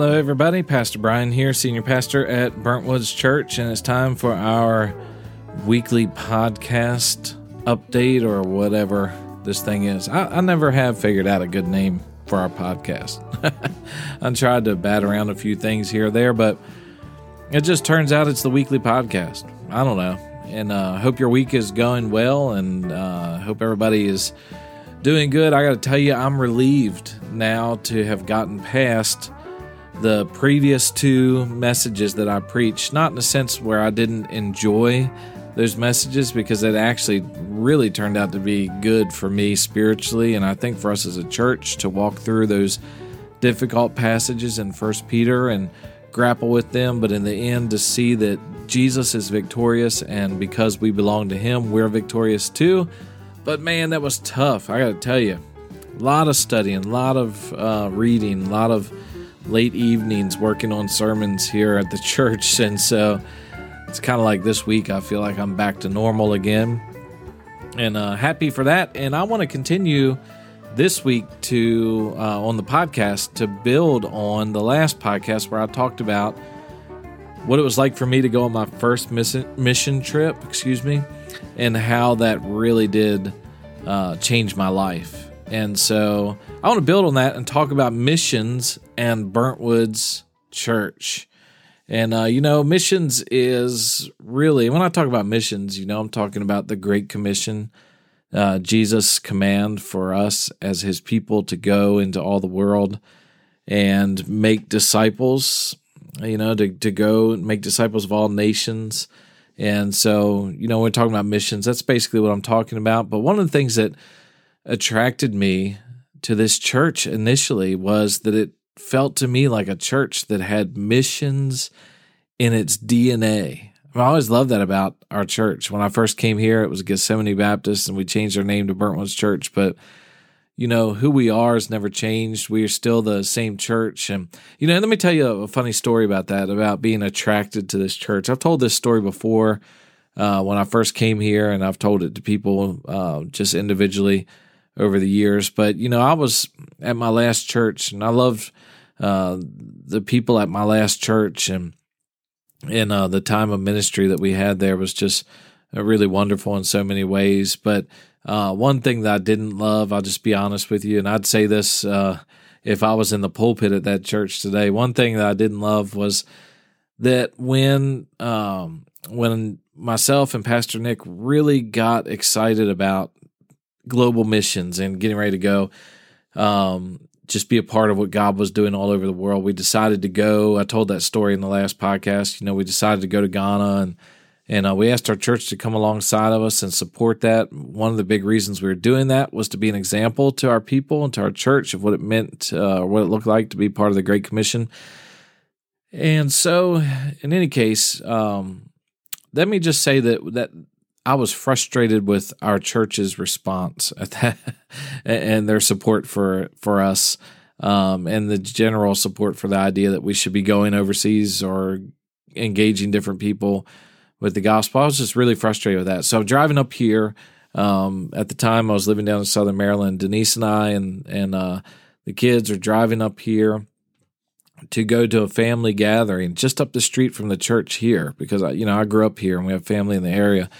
Hello, everybody. Pastor Brian here, senior pastor at Burntwoods Church, and it's time for our weekly podcast update or whatever this thing is. I, I never have figured out a good name for our podcast. I tried to bat around a few things here or there, but it just turns out it's the weekly podcast. I don't know. And uh, hope your week is going well, and uh, hope everybody is doing good. I got to tell you, I'm relieved now to have gotten past the previous two messages that I preached, not in a sense where I didn't enjoy those messages because it actually really turned out to be good for me spiritually and I think for us as a church to walk through those difficult passages in First Peter and grapple with them, but in the end to see that Jesus is victorious and because we belong to him, we're victorious too. But man, that was tough. I got to tell you, a lot of studying, a lot of uh, reading, a lot of late evenings working on sermons here at the church. And so it's kind of like this week, I feel like I'm back to normal again. And uh, happy for that. And I want to continue this week to uh, on the podcast to build on the last podcast where I talked about what it was like for me to go on my first mission trip, excuse me, and how that really did uh, change my life. And so I want to build on that and talk about missions and Burntwoods Church. And, uh, you know, missions is really, when I talk about missions, you know, I'm talking about the Great Commission, uh, Jesus' command for us as his people to go into all the world and make disciples, you know, to, to go and make disciples of all nations. And so, you know, we're talking about missions. That's basically what I'm talking about. But one of the things that attracted me to this church initially was that it felt to me like a church that had missions in its DNA. I always loved that about our church. When I first came here, it was Gethsemane Baptist, and we changed our name to Burntwoods Church. But you know who we are has never changed. We are still the same church, and you know. Let me tell you a funny story about that, about being attracted to this church. I've told this story before uh, when I first came here, and I've told it to people uh, just individually over the years. But you know, I was at my last church, and I loved uh, the people at my last church, and and uh, the time of ministry that we had there was just uh, really wonderful in so many ways. But uh, one thing that I didn't love, I'll just be honest with you, and I'd say this uh, if I was in the pulpit at that church today. One thing that I didn't love was that when um, when myself and Pastor Nick really got excited about global missions and getting ready to go. Um, just be a part of what God was doing all over the world. We decided to go. I told that story in the last podcast. You know, we decided to go to Ghana and and uh, we asked our church to come alongside of us and support that. One of the big reasons we were doing that was to be an example to our people and to our church of what it meant, uh, what it looked like to be part of the Great Commission. And so, in any case, um, let me just say that that I was frustrated with our church's response at that and their support for for us um, and the general support for the idea that we should be going overseas or engaging different people with the gospel. I was just really frustrated with that. So driving up here um, at the time, I was living down in Southern Maryland. Denise and I and and uh, the kids are driving up here to go to a family gathering just up the street from the church here because I, you know I grew up here and we have family in the area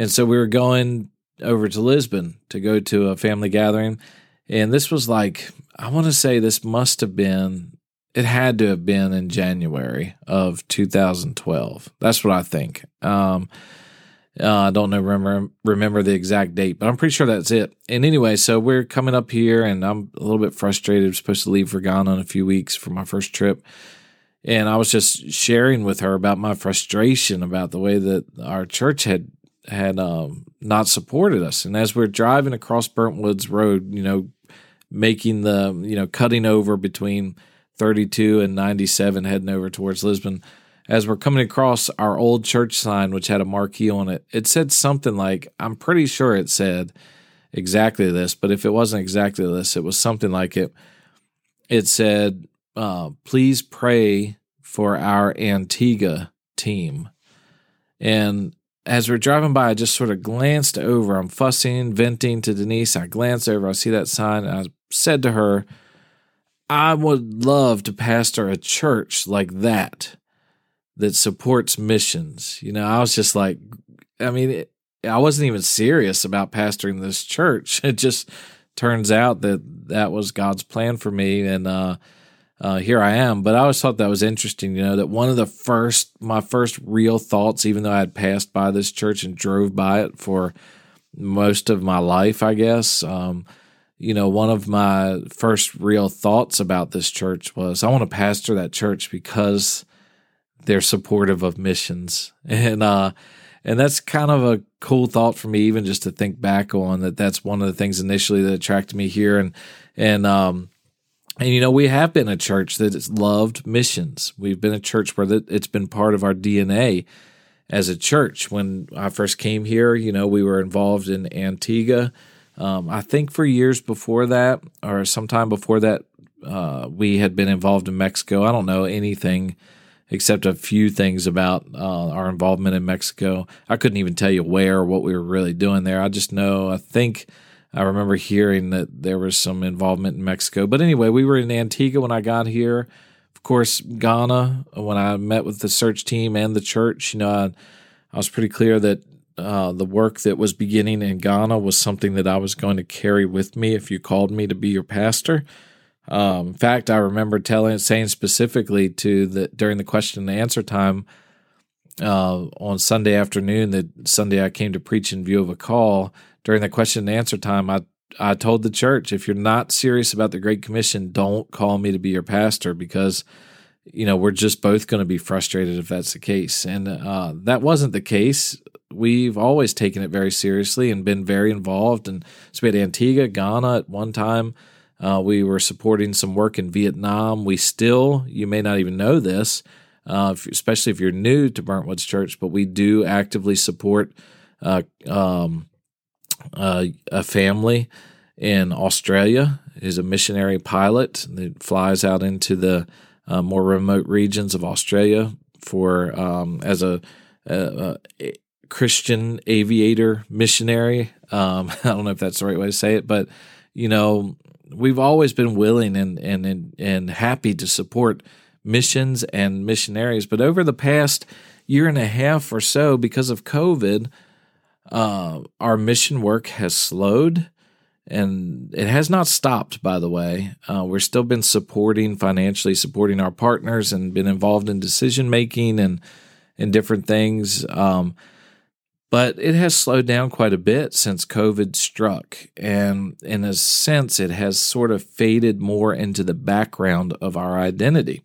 and so we were going over to Lisbon to go to a family gathering. And this was like, I want to say this must have been, it had to have been in January of 2012. That's what I think. Um, uh, I don't know remember remember the exact date, but I'm pretty sure that's it. And anyway, so we're coming up here, and I'm a little bit frustrated. I'm supposed to leave for Ghana in a few weeks for my first trip, and I was just sharing with her about my frustration about the way that our church had had um, not supported us. And as we're driving across Burnt Woods Road, you know, making the you know cutting over between 32 and 97, heading over towards Lisbon. As we're coming across our old church sign, which had a marquee on it, it said something like, I'm pretty sure it said exactly this, but if it wasn't exactly this, it was something like it. It said, uh, Please pray for our Antigua team. And as we're driving by, I just sort of glanced over. I'm fussing, venting to Denise. I glanced over, I see that sign, and I said to her, I would love to pastor a church like that that supports missions. You know, I was just like, I mean, it, I wasn't even serious about pastoring this church. It just turns out that that was God's plan for me. And, uh, uh, here I am. But I always thought that was interesting, you know, that one of the first, my first real thoughts, even though I had passed by this church and drove by it for most of my life, I guess, um, you know, one of my first real thoughts about this church was I want to pastor that church because they're supportive of missions. And, uh, and that's kind of a cool thought for me, even just to think back on that. That's one of the things initially that attracted me here. And, and, um, and you know, we have been a church that has loved missions. We've been a church where it's been part of our DNA as a church. When I first came here, you know, we were involved in Antigua. Um, I think for years before that, or sometime before that, uh, we had been involved in Mexico. I don't know anything except a few things about uh, our involvement in Mexico. I couldn't even tell you where or what we were really doing there. I just know, I think I remember hearing that there was some involvement in Mexico. But anyway, we were in Antigua when I got here. Of course, Ghana, when I met with the search team and the church, you know, I, I was pretty clear that uh, the work that was beginning in Ghana was something that I was going to carry with me if you called me to be your pastor. Um, in fact, I remember telling, saying specifically to the during the question and answer time uh, on Sunday afternoon that Sunday I came to preach in view of a call during the question and answer time, I I told the church, if you're not serious about the Great Commission, don't call me to be your pastor because, you know, we're just both going to be frustrated if that's the case. And uh, that wasn't the case. We've always taken it very seriously and been very involved. And so we had Antigua, Ghana at one time. Uh, we were supporting some work in Vietnam. We still, you may not even know this, uh, if, especially if you're new to Burntwoods Church, but we do actively support uh, um, uh, a family in Australia. He's a missionary pilot that flies out into the uh, more remote regions of Australia for um, as a, a, a, Christian aviator missionary. Um, I don't know if that's the right way to say it, but you know we've always been willing and and and happy to support missions and missionaries. But over the past year and a half or so, because of COVID, uh, our mission work has slowed and it has not stopped by the way. Uh, we're still been supporting financially supporting our partners and been involved in decision making and and different things. Um, but it has slowed down quite a bit since covid struck. And in a sense it has sort of faded more into the background of our identity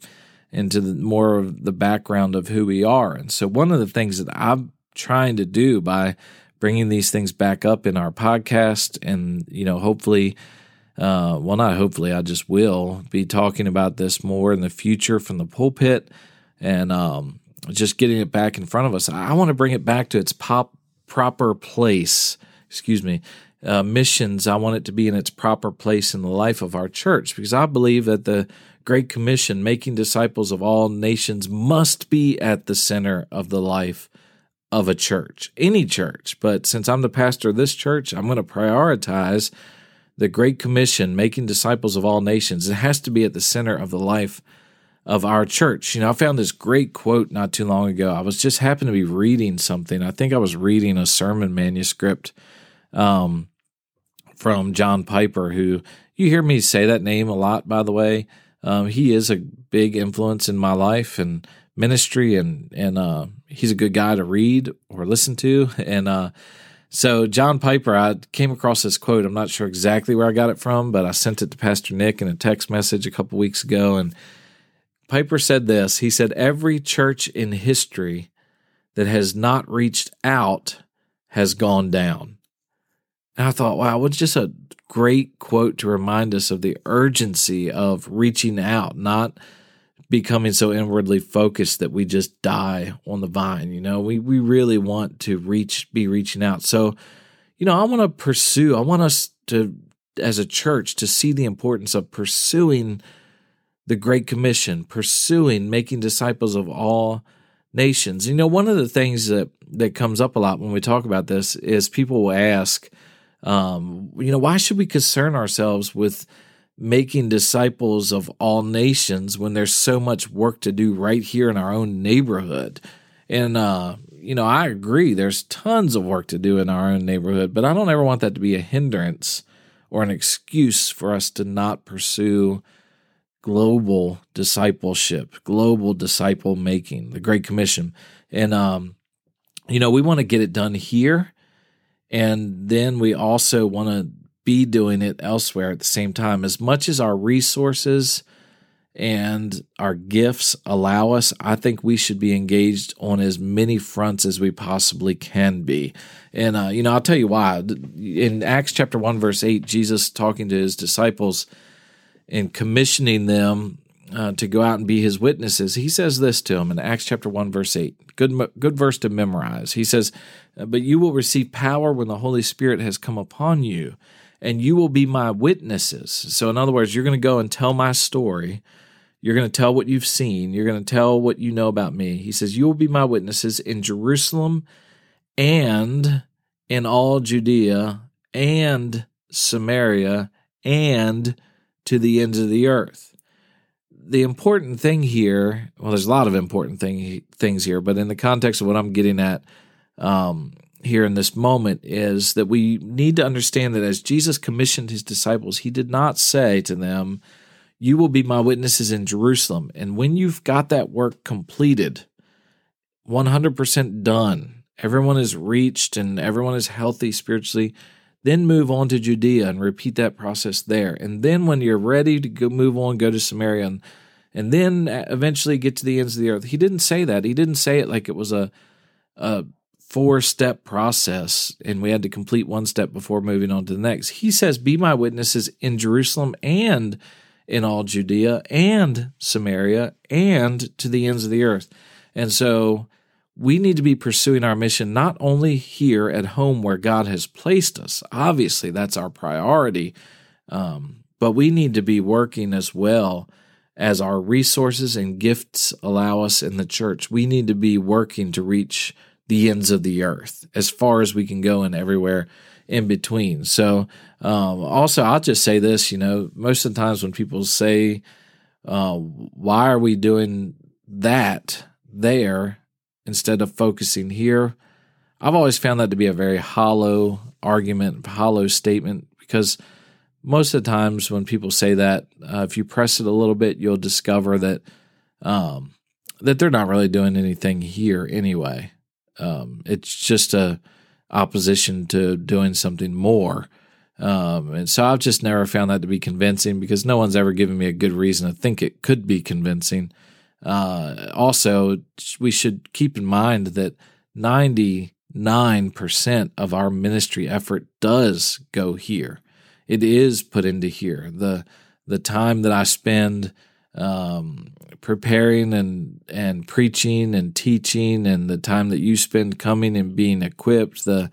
into the, more of the background of who we are. And so one of the things that i'm trying to do by bringing these things back up in our podcast. And you know hopefully uh, well not hopefully i just will be talking about this more in the future from the pulpit and um, just getting it back in front of us. I want to bring it back to its pop proper place excuse me uh, missions. I want it to be in its proper place in the life of our church because i believe that the great commission making disciples of all nations must be at the center of the life of a church, any church. But since I'm the pastor of this church, I'm going to prioritize the Great Commission, making disciples of all nations. It has to be at the center of the life of our church. You know, I found this great quote not too long ago. I was just happened to be reading something. I think I was reading a sermon manuscript um, from John Piper, who you hear me say that name a lot, by the way. Um, he is a big influence in my life and ministry, and and uh, he's a good guy to read or listen to. And uh, so, John Piper, I came across this quote. I'm not sure exactly where I got it from, but I sent it to Pastor Nick in a text message a couple weeks ago. And Piper said this He said, Every church in history that has not reached out has gone down. And I thought, wow, what's just a great quote to remind us of the urgency of reaching out, not becoming so inwardly focused that we just die on the vine. You know, we we really want to reach, be reaching out. So, you know, I want to pursue. I want us to, as a church, to see the importance of pursuing the Great Commission, pursuing making disciples of all nations. You know, one of the things that that comes up a lot when we talk about this is people will ask, um, you know, why should we concern ourselves with making disciples of all nations when there's so much work to do right here in our own neighborhood. And, uh, you know, I agree, there's tons of work to do in our own neighborhood, but I don't ever want that to be a hindrance or an excuse for us to not pursue global discipleship, global disciple making, the Great Commission. And, um, you know, we want to get it done here. And then we also want to be doing it elsewhere at the same time. As much as our resources and our gifts allow us, I think we should be engaged on as many fronts as we possibly can be. And, uh, you know, I'll tell you why. In Acts chapter 1, verse 8, Jesus talking to his disciples, and commissioning them uh, to go out and be his witnesses, he says this to them in Acts chapter 1, verse 8. Good, good verse to memorize. He says, But you will receive power when the Holy Spirit has come upon you, and you will be my witnesses. So, in other words, you're going to go and tell my story. You're going to tell what you've seen. You're going to tell what you know about me. He says, You will be my witnesses in Jerusalem and in all Judea and Samaria and to the ends of the earth. The important thing here, well, there's a lot of important thing, things here, but in the context of what I'm getting at um, here in this moment, is that we need to understand that as Jesus commissioned his disciples, he did not say to them, You will be my witnesses in Jerusalem. And when you've got that work completed, 100% done, everyone is reached and everyone is healthy spiritually, then move on to Judea and repeat that process there. And then when you're ready to go move on, go to Samaria and, and then eventually get to the ends of the earth. He didn't say that. He didn't say it like it was a, a four step process and we had to complete one step before moving on to the next. He says, Be my witnesses in Jerusalem and in all Judea and Samaria and to the ends of the earth. And so we need to be pursuing our mission not only here at home where God has placed us. Obviously, that's our priority. Um, but we need to be working as well as our resources and gifts allow us in the church. We need to be working to reach the ends of the earth as far as we can go and everywhere in between. So, um, also, I'll just say this you know, most of the times when people say, uh, why are we doing that there? instead of focusing here. I've always found that to be a very hollow argument, hollow statement, because most of the times when people say that, uh, if you press it a little bit, you'll discover that um, that they're not really doing anything here anyway. Um, it's just a opposition to doing something more. Um, and so I've just never found that to be convincing because no one's ever given me a good reason to think it could be convincing. Uh, also, we should keep in mind that 99% of our ministry effort does go here. It is put into here. The the time that I spend um, preparing and and preaching and teaching, and the time that you spend coming and being equipped, the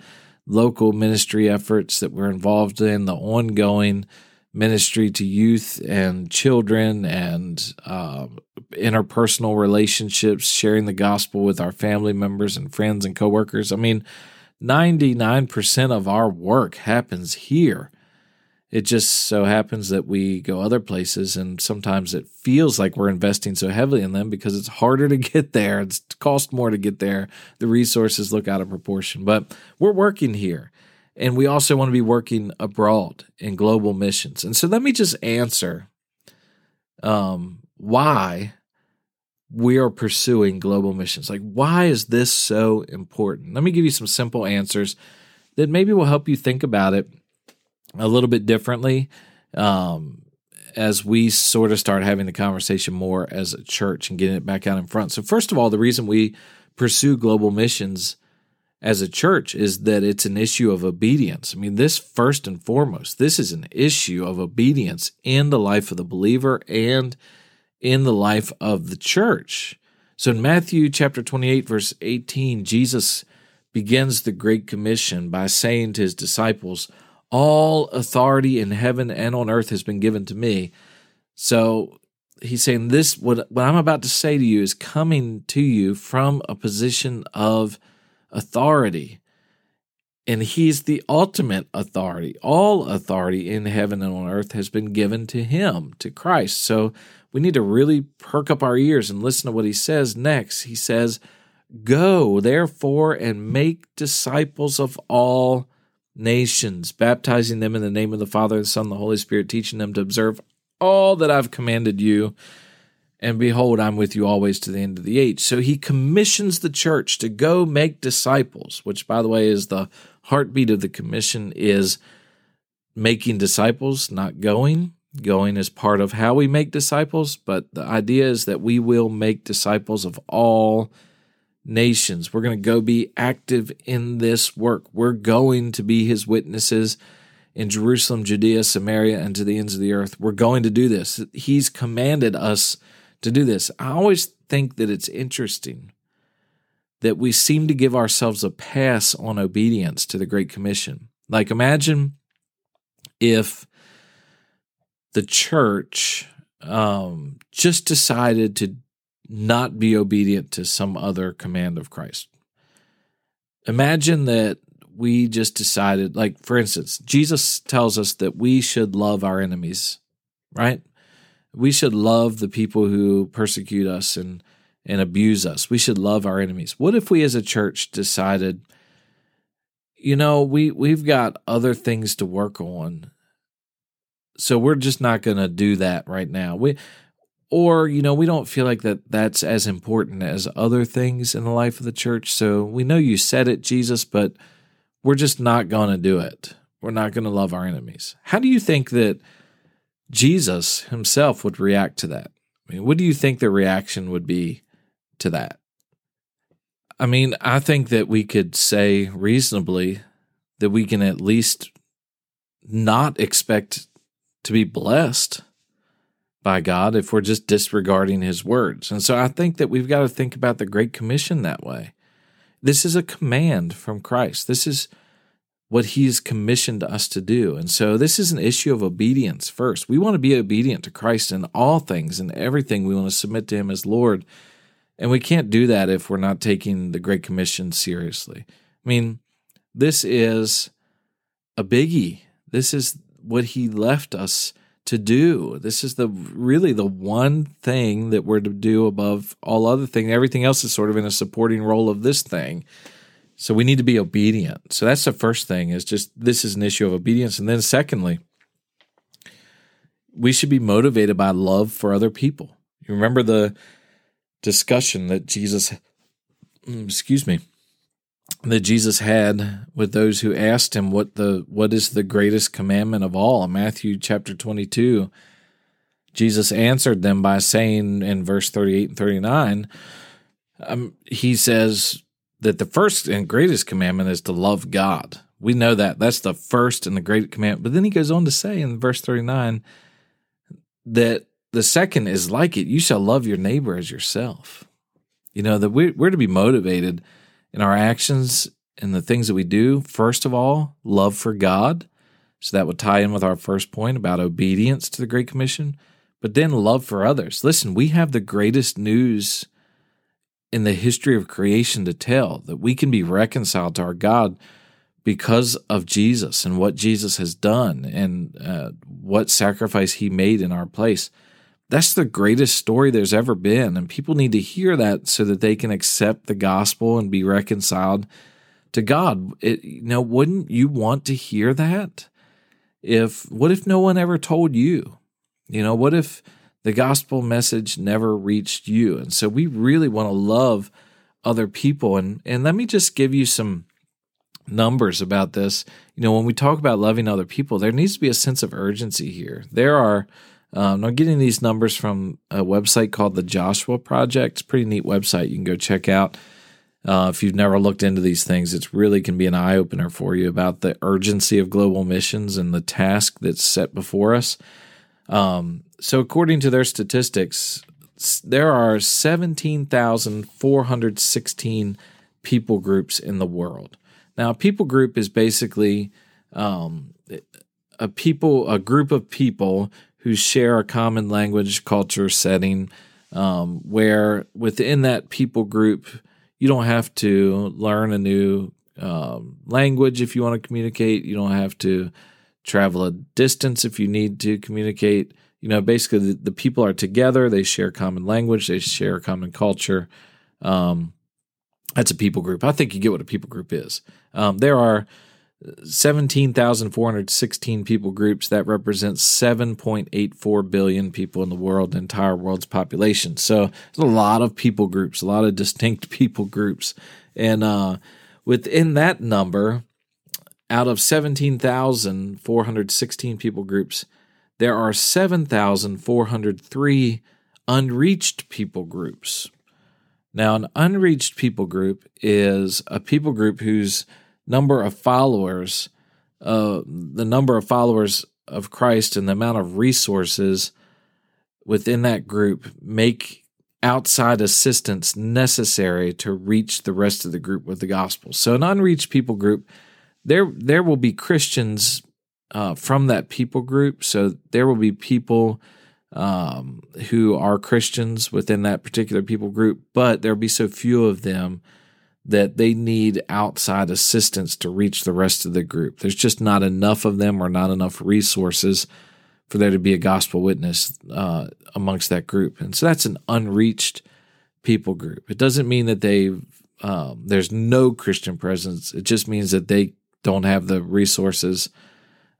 local ministry efforts that we're involved in, the ongoing ministry to youth and children and uh, interpersonal relationships, sharing the gospel with our family members and friends and coworkers. I mean, 99% of our work happens here. It just so happens that we go other places, and sometimes it feels like we're investing so heavily in them because it's harder to get there. It's cost more to get there. The resources look out of proportion, but we're working here. And we also want to be working abroad in global missions. And so let me just answer um, why we are pursuing global missions. Like, why is this so important? Let me give you some simple answers that maybe will help you think about it a little bit differently um, as we sort of start having the conversation more as a church and getting it back out in front. So, first of all, the reason we pursue global missions as a church is that it's an issue of obedience. I mean, this first and foremost, this is an issue of obedience in the life of the believer and in the life of the church. So in Matthew chapter 28 verse 18, Jesus begins the great commission by saying to his disciples, "All authority in heaven and on earth has been given to me." So he's saying this what what I'm about to say to you is coming to you from a position of authority. and he's the ultimate authority. All authority in heaven and on earth has been given to him, to Christ. So we need to really perk up our ears and listen to what he says next. He says, Go, therefore, and make disciples of all nations, baptizing them in the name of the Father, and the Son, and the Holy Spirit, teaching them to observe all that I've commanded you. And behold, I'm with you always to the end of the age. So he commissions the church to go make disciples, which, by the way, is the heartbeat of the commission is making disciples, not going. Going is part of how we make disciples, but the idea is that we will make disciples of all nations. We're going to go be active in this work. We're going to be his witnesses in Jerusalem, Judea, Samaria, and to the ends of the earth. We're going to do this. He's commanded us to do this. I always think that it's interesting that we seem to give ourselves a pass on obedience to the Great Commission. Like, imagine if the church um, just decided to not be obedient to some other command of Christ. Imagine that we just decided, like, for instance, Jesus tells us that we should love our enemies, right? We should love the people who persecute us and and abuse us. We should love our enemies. What if we as a church decided, you know, we we've got other things to work on. So we're just not going to do that right now. We or you know we don't feel like that that's as important as other things in the life of the church. So we know you said it jesus but we're just not going to do it. We're not going to love our enemies. How do you think that jesus himself would react to that? I mean what do you think the reaction would be to that? I mean i think that we could say reasonably that we can at least not expect to be blessed by God if we're just disregarding his words. And so I think that we've got to think about the Great Commission that way. This is a command from Christ. This is what he's commissioned us to do. And so this is an issue of obedience first. We want to be obedient to Christ in all things and everything. We want to submit to him as Lord. And we can't do that if we're not taking the Great Commission seriously. I mean, this is a biggie. This is what he left us to do. This is the really the one thing that we're to do above all other things. Everything else is sort of in a supporting role of this thing. So we need to be obedient. So that's the first thing is just this is an issue of obedience. And then secondly, we should be motivated by love for other people. You remember the discussion that Jesus mm, excuse me that Jesus had with those who asked him what the what is the greatest commandment of all. In Matthew chapter 22, Jesus answered them by saying in verse 38 and 39, um, he says that the first and greatest commandment is to love God. We know that. That's the first and the great commandment. But then he goes on to say in verse 39 that the second is like it you shall love your neighbor as yourself. You know, that we're, we're to be motivated in our actions and the things that we do, first of all, love for God. So that would tie in with our first point about obedience to the Great Commission, but then love for others. Listen, we have the greatest news in the history of creation to tell that we can be reconciled to our God because of Jesus and what Jesus has done and uh, what sacrifice he made in our place. That's the greatest story there's ever been. And people need to hear that so that they can accept the gospel and be reconciled to God. It, you know, wouldn't you want to hear that? If what if no one ever told you? You know, what if the gospel message never reached you? And so we really want to love other people. And and let me just give you some numbers about this. You know, when we talk about loving other people, there needs to be a sense of urgency here. There are um, I'm getting these numbers from a website called the Joshua Project. It's a pretty neat website you can go check out. Uh, if you've never looked into these things, it really can be an eye opener for you about the urgency of global missions and the task that's set before us. Um, so, according to their statistics, there are 17,416 people groups in the world. Now, a people group is basically um, a people, a group of people who share a common language, culture, setting, um, where within that people group, you don't have to learn a new um, language if you want to communicate. You don't have to travel a distance if you need to communicate. You know, basically, the, the people are together. They share common language. They share common culture. Um, that's a people group. I think you get what a people group is. Um, there are 17,416 people groups. That represents 7.84 billion people in the world, the entire world's population. So there's a lot of people groups, a lot of distinct people groups. And uh, within that number, out of 17,416 people groups, there are 7,403 unreached people groups. Now, an unreached people group is a people group whose number of followers, uh, the number of followers of Christ and the amount of resources within that group make outside assistance necessary to reach the rest of the group with the gospel. So, an unreached people group, there there will be Christians uh, from that people group. So there will be people um, who are Christians within that particular people group, but there'll be so few of them that they need outside assistance to reach the rest of the group. There's just not enough of them or not enough resources for there to be a gospel witness uh, amongst that group. And so that's an unreached people group. It doesn't mean that they um, there's no Christian presence. It just means that they don't have the resources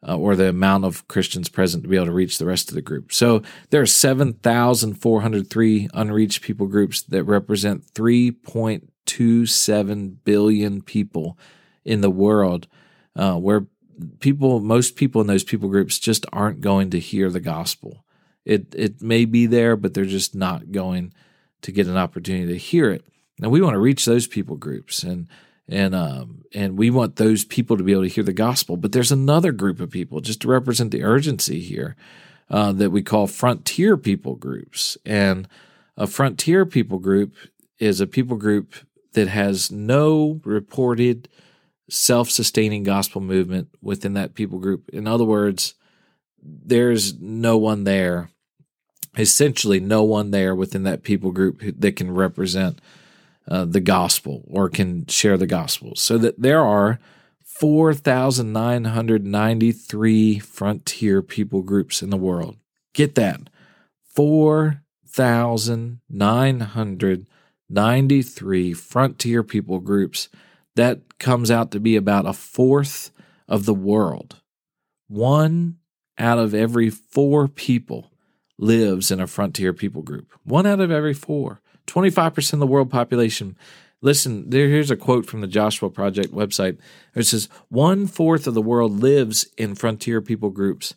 uh, or the amount of Christians present to be able to reach the rest of the group. So there are 7,403 unreached people groups that represent 3.27 billion people in the world uh, where people, most people in those people groups just aren't going to hear the gospel. It, it may be there, but they're just not going to get an opportunity to hear it. Now we want to reach those people groups and and um, and we want those people to be able to hear the gospel. But there's another group of people just to represent the urgency here uh, that we call frontier people groups. And a frontier people group is a people group that has no reported self-sustaining gospel movement within that people group. In other words, there's no one there, essentially no one there within that people group that can represent uh, the gospel or can share the gospel. So that there are 4,993 frontier people groups in the world. Get that. 4,993 frontier people groups. That comes out to be about a fourth of the world. One out of every four people lives in a frontier people group. One out of every four. 25% of the world population. Listen, there, here's a quote from the Joshua Project website. It says, One fourth of the world lives in frontier people groups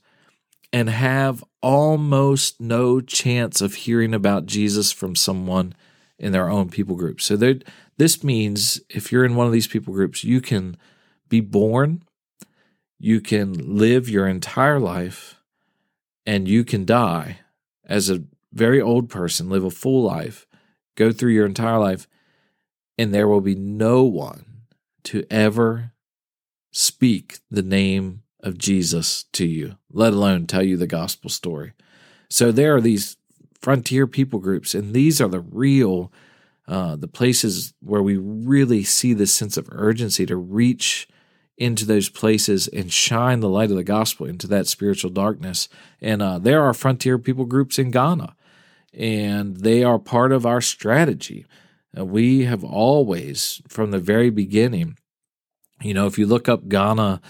and have almost no chance of hearing about Jesus from someone in their own people group. So this means if you're in one of these people groups, you can be born, you can live your entire life, and you can die as a very old person, live a full life, Go through your entire life, and there will be no one to ever speak the name of Jesus to you, let alone tell you the gospel story. So there are these frontier people groups, and these are the real, uh, the places where we really see this sense of urgency to reach into those places and shine the light of the gospel into that spiritual darkness. And uh, there are frontier people groups in Ghana and they are part of our strategy. Uh, we have always, from the very beginning, you know, if you look up Ghana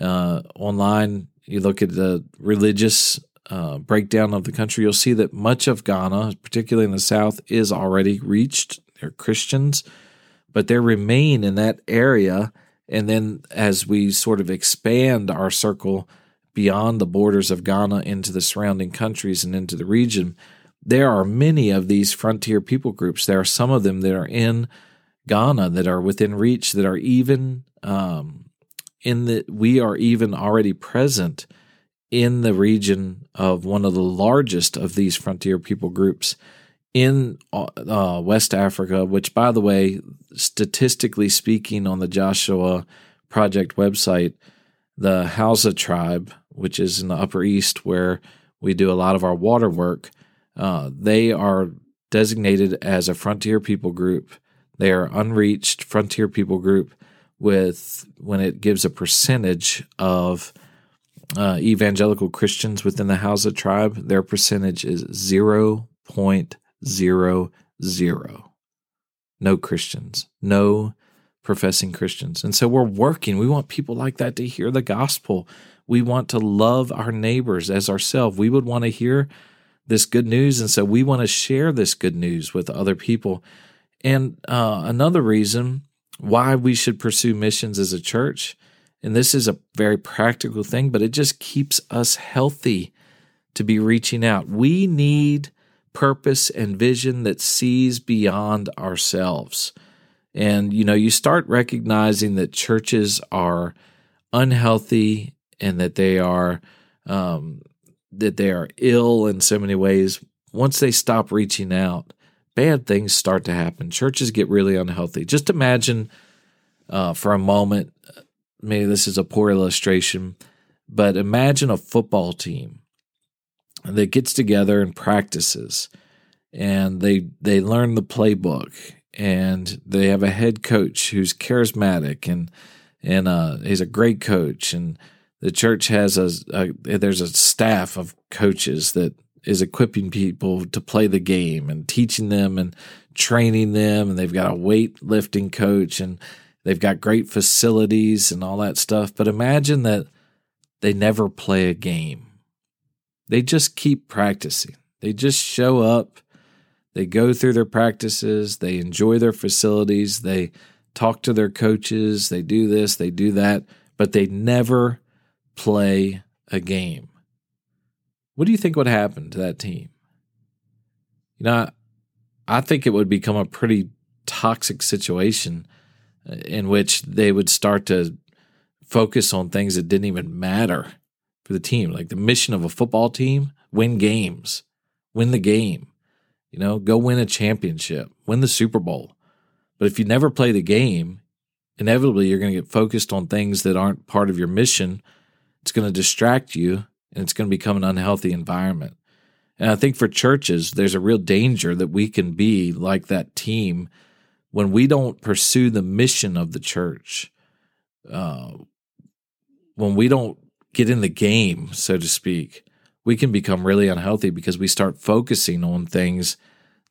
uh, online, you look at the religious uh, breakdown of the country, you'll see that much of Ghana, particularly in the south, is already reached. They're Christians, but they remain in that area. And then as we sort of expand our circle beyond the borders of Ghana into the surrounding countries and into the region, there are many of these frontier people groups. There are some of them that are in Ghana that are within reach, that are even um, in the. We are even already present in the region of one of the largest of these frontier people groups in uh, West Africa, which, by the way, statistically speaking, on the Joshua Project website, the Hausa tribe, which is in the Upper East, where we do a lot of our water work, uh, they are designated as a frontier people group. They are unreached frontier people group with when it gives a percentage of uh, evangelical Christians within the Hausa tribe, their percentage is 0.00. No Christians, no professing Christians. And so we're working. We want people like that to hear the gospel. We want to love our neighbors as ourselves. We would want to hear this good news. And so we want to share this good news with other people. And uh, another reason why we should pursue missions as a church, and this is a very practical thing, but it just keeps us healthy to be reaching out. We need purpose and vision that sees beyond ourselves. And, you know, you start recognizing that churches are unhealthy and that they are um, that they are ill in so many ways, once they stop reaching out, bad things start to happen. Churches get really unhealthy. Just imagine uh, for a moment, maybe this is a poor illustration, but imagine a football team that gets together and practices and they they learn the playbook and they have a head coach who's charismatic and and uh, he's a great coach and the church has a, a there's a staff of coaches that is equipping people to play the game and teaching them and training them. And they've got a weightlifting coach and they've got great facilities and all that stuff. But imagine that they never play a game. They just keep practicing. They just show up. They go through their practices. They enjoy their facilities. They talk to their coaches. They do this. They do that. But they never play a game. What do you think would happen to that team? You know, I think it would become a pretty toxic situation uh, in which they would start to focus on things that didn't even matter for the team. Like the mission of a football team win games, win the game, you know, go win a championship, win the Super Bowl. But if you never play the game, inevitably you're going to get focused on things that aren't part of your mission it's going to distract you and it's going to become an unhealthy environment. And I think for churches, there's a real danger that we can be like that team when we don't pursue the mission of the church. Uh, when we don't get in the game, so to speak, we can become really unhealthy because we start focusing on things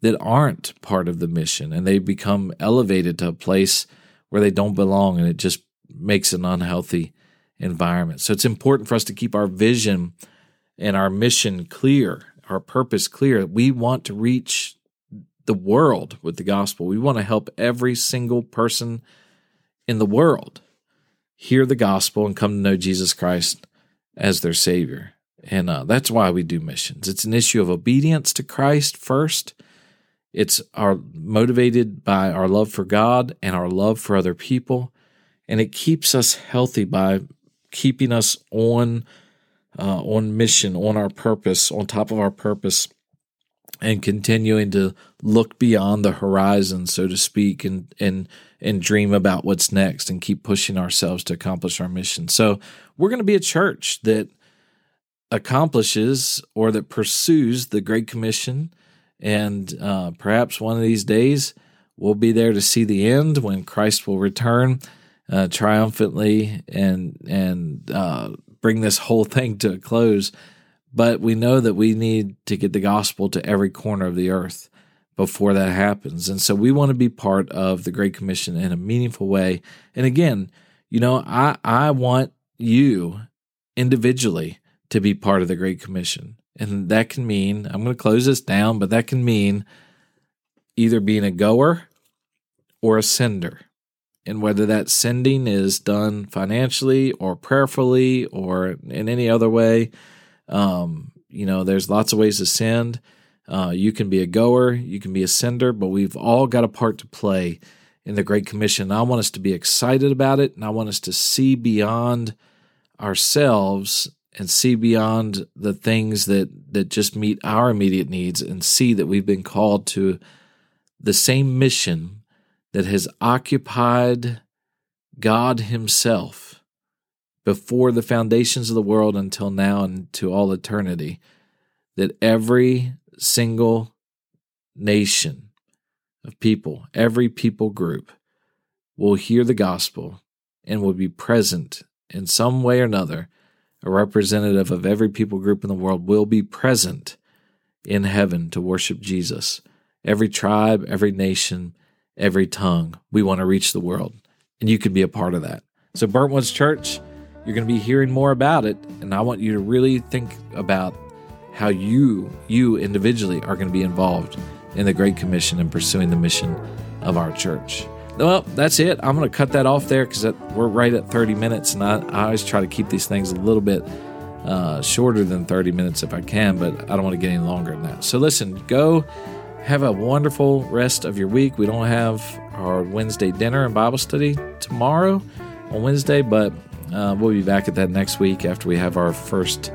that aren't part of the mission and they become elevated to a place where they don't belong and it just makes an unhealthy environment. So it's important for us to keep our vision and our mission clear, our purpose clear. We want to reach the world with the gospel. We want to help every single person in the world hear the gospel and come to know Jesus Christ as their Savior. And uh, that's why we do missions. It's an issue of obedience to Christ first. It's our motivated by our love for God and our love for other people, and it keeps us healthy by keeping us on uh, on mission, on our purpose, on top of our purpose, and continuing to look beyond the horizon, so to speak, and and and dream about what's next, and keep pushing ourselves to accomplish our mission. So we're going to be a church that accomplishes or that pursues the Great Commission, and uh, perhaps one of these days we'll be there to see the end when Christ will return uh, triumphantly and and uh, bring this whole thing to a close. But we know that we need to get the gospel to every corner of the earth before that happens. And so we want to be part of the Great Commission in a meaningful way. And again, you know, I, I want you individually to be part of the Great Commission. And that can mean, I'm going to close this down, but that can mean either being a goer or a sender and whether that sending is done financially or prayerfully or in any other way. Um, you know, there's lots of ways to send. Uh, you can be a goer, you can be a sender, but we've all got a part to play in the Great Commission. I want us to be excited about it, and I want us to see beyond ourselves and see beyond the things that that just meet our immediate needs and see that we've been called to the same mission that has occupied God Himself before the foundations of the world until now and to all eternity, that every single nation of people, every people group will hear the gospel and will be present in some way or another. A representative of every people group in the world will be present in heaven to worship Jesus. Every tribe, every nation, every tongue. We want to reach the world, and you can be a part of that. So, Burntwoods Church, you're going to be hearing more about it, and I want you to really think about how you, you individually, are going to be involved in the Great Commission and pursuing the mission of our church. Well, that's it. I'm going to cut that off there because we're right at 30 minutes, and I, I, always try to keep these things a little bit uh, shorter than 30 minutes if I can, but I don't want to get any longer than that. So, listen, go have a wonderful rest of your week. We don't have our Wednesday dinner and Bible study tomorrow on Wednesday, but uh, we'll be back at that next week after we have our first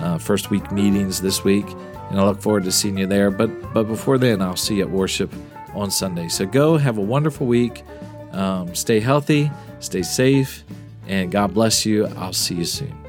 uh, first week meetings this week, and I look forward to seeing you there. But but before then, I'll see you at worship on Sunday. So go have a wonderful week. Um, stay healthy, stay safe, and God bless you. I'll see you soon.